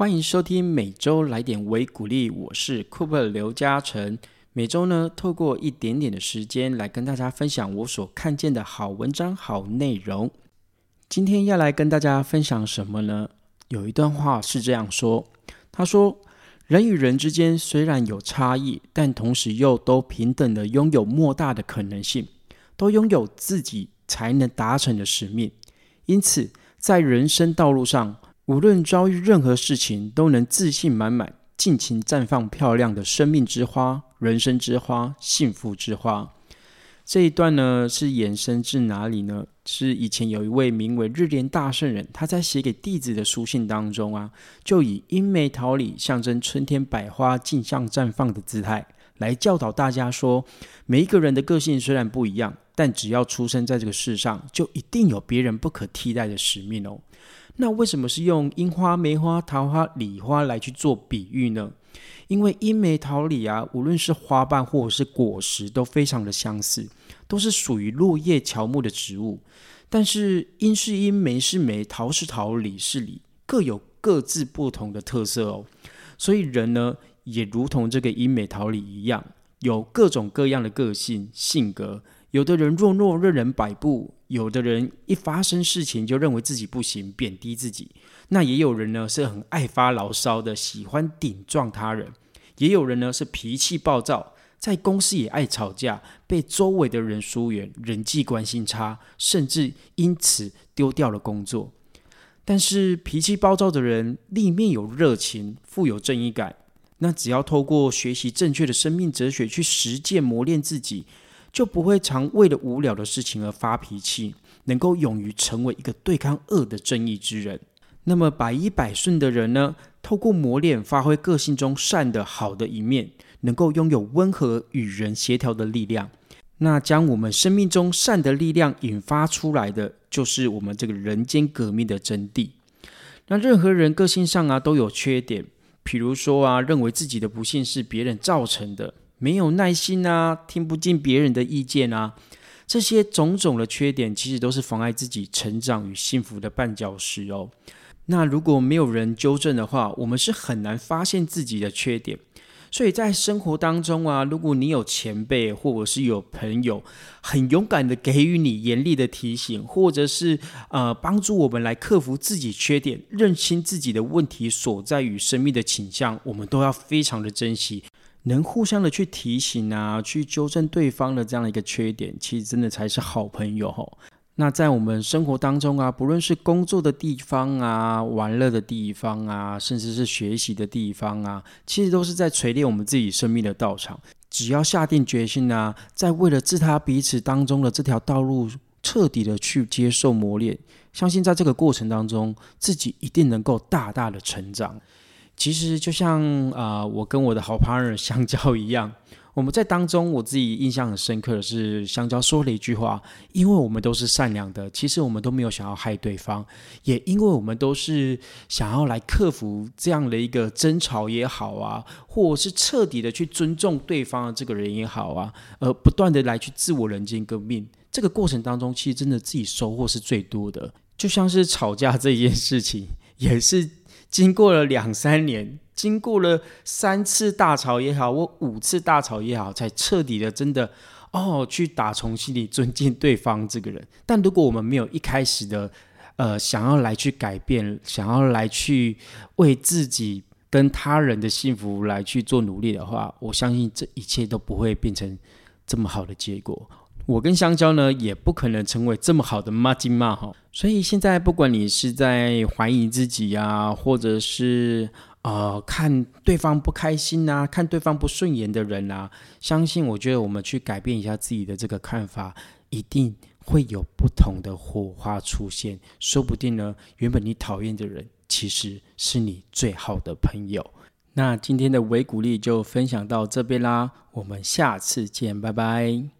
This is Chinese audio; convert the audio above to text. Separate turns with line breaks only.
欢迎收听每周来点微鼓励，我是 Cooper 刘嘉诚。每周呢，透过一点点的时间来跟大家分享我所看见的好文章、好内容。今天要来跟大家分享什么呢？有一段话是这样说：他说，人与人之间虽然有差异，但同时又都平等的拥有莫大的可能性，都拥有自己才能达成的使命。因此，在人生道路上，无论遭遇任何事情，都能自信满满，尽情绽放漂亮的生命之花、人生之花、幸福之花。这一段呢，是延伸至哪里呢？是以前有一位名为日莲大圣人，他在写给弟子的书信当中啊，就以樱梅桃李象征春天百花竞相绽放的姿态，来教导大家说：每一个人的个性虽然不一样，但只要出生在这个世上，就一定有别人不可替代的使命哦。那为什么是用樱花、梅花、桃花、李花来去做比喻呢？因为樱梅桃李啊，无论是花瓣或者是果实，都非常的相似，都是属于落叶乔木的植物。但是樱是樱，梅是梅，桃是桃，李是李，各有各自不同的特色哦。所以人呢，也如同这个英美桃李一样，有各种各样的个性性格。有的人弱弱任人摆布，有的人一发生事情就认为自己不行，贬低自己。那也有人呢是很爱发牢骚的，喜欢顶撞他人；也有人呢是脾气暴躁，在公司也爱吵架，被周围的人疏远，人际关系差，甚至因此丢掉了工作。但是脾气暴躁的人里面有热情，富有正义感，那只要透过学习正确的生命哲学去实践磨练自己。就不会常为了无聊的事情而发脾气，能够勇于成为一个对抗恶的正义之人。那么百依百顺的人呢？透过磨练，发挥个性中善的好的一面，能够拥有温和与人协调的力量。那将我们生命中善的力量引发出来的，就是我们这个人间革命的真谛。那任何人个性上啊都有缺点，比如说啊，认为自己的不幸是别人造成的。没有耐心啊，听不进别人的意见啊，这些种种的缺点，其实都是妨碍自己成长与幸福的绊脚石哦。那如果没有人纠正的话，我们是很难发现自己的缺点。所以在生活当中啊，如果你有前辈或者是有朋友，很勇敢的给予你严厉的提醒，或者是呃帮助我们来克服自己缺点，认清自己的问题所在与生命的倾向，我们都要非常的珍惜。能互相的去提醒啊，去纠正对方的这样的一个缺点，其实真的才是好朋友吼。那在我们生活当中啊，不论是工作的地方啊、玩乐的地方啊，甚至是学习的地方啊，其实都是在锤炼我们自己生命的道场。只要下定决心啊，在为了自他彼此当中的这条道路，彻底的去接受磨练，相信在这个过程当中，自己一定能够大大的成长。其实就像啊，我跟我的好 partner 香蕉一样，我们在当中，我自己印象很深刻的是，香蕉说了一句话：，因为我们都是善良的，其实我们都没有想要害对方，也因为我们都是想要来克服这样的一个争吵也好啊，或者是彻底的去尊重对方的这个人也好啊，而不断的来去自我人间革命，这个过程当中，其实真的自己收获是最多的。就像是吵架这件事情，也是。经过了两三年，经过了三次大吵也好，或五次大吵也好，才彻底的真的哦，去打从心里尊敬对方这个人。但如果我们没有一开始的呃想要来去改变，想要来去为自己跟他人的幸福来去做努力的话，我相信这一切都不会变成这么好的结果。我跟香蕉呢，也不可能成为这么好的妈金妈哈。所以现在，不管你是在怀疑自己呀，或者是呃看对方不开心呐，看对方不顺眼的人啊，相信我觉得我们去改变一下自己的这个看法，一定会有不同的火花出现。说不定呢，原本你讨厌的人，其实是你最好的朋友。那今天的维鼓励就分享到这边啦，我们下次见，拜拜。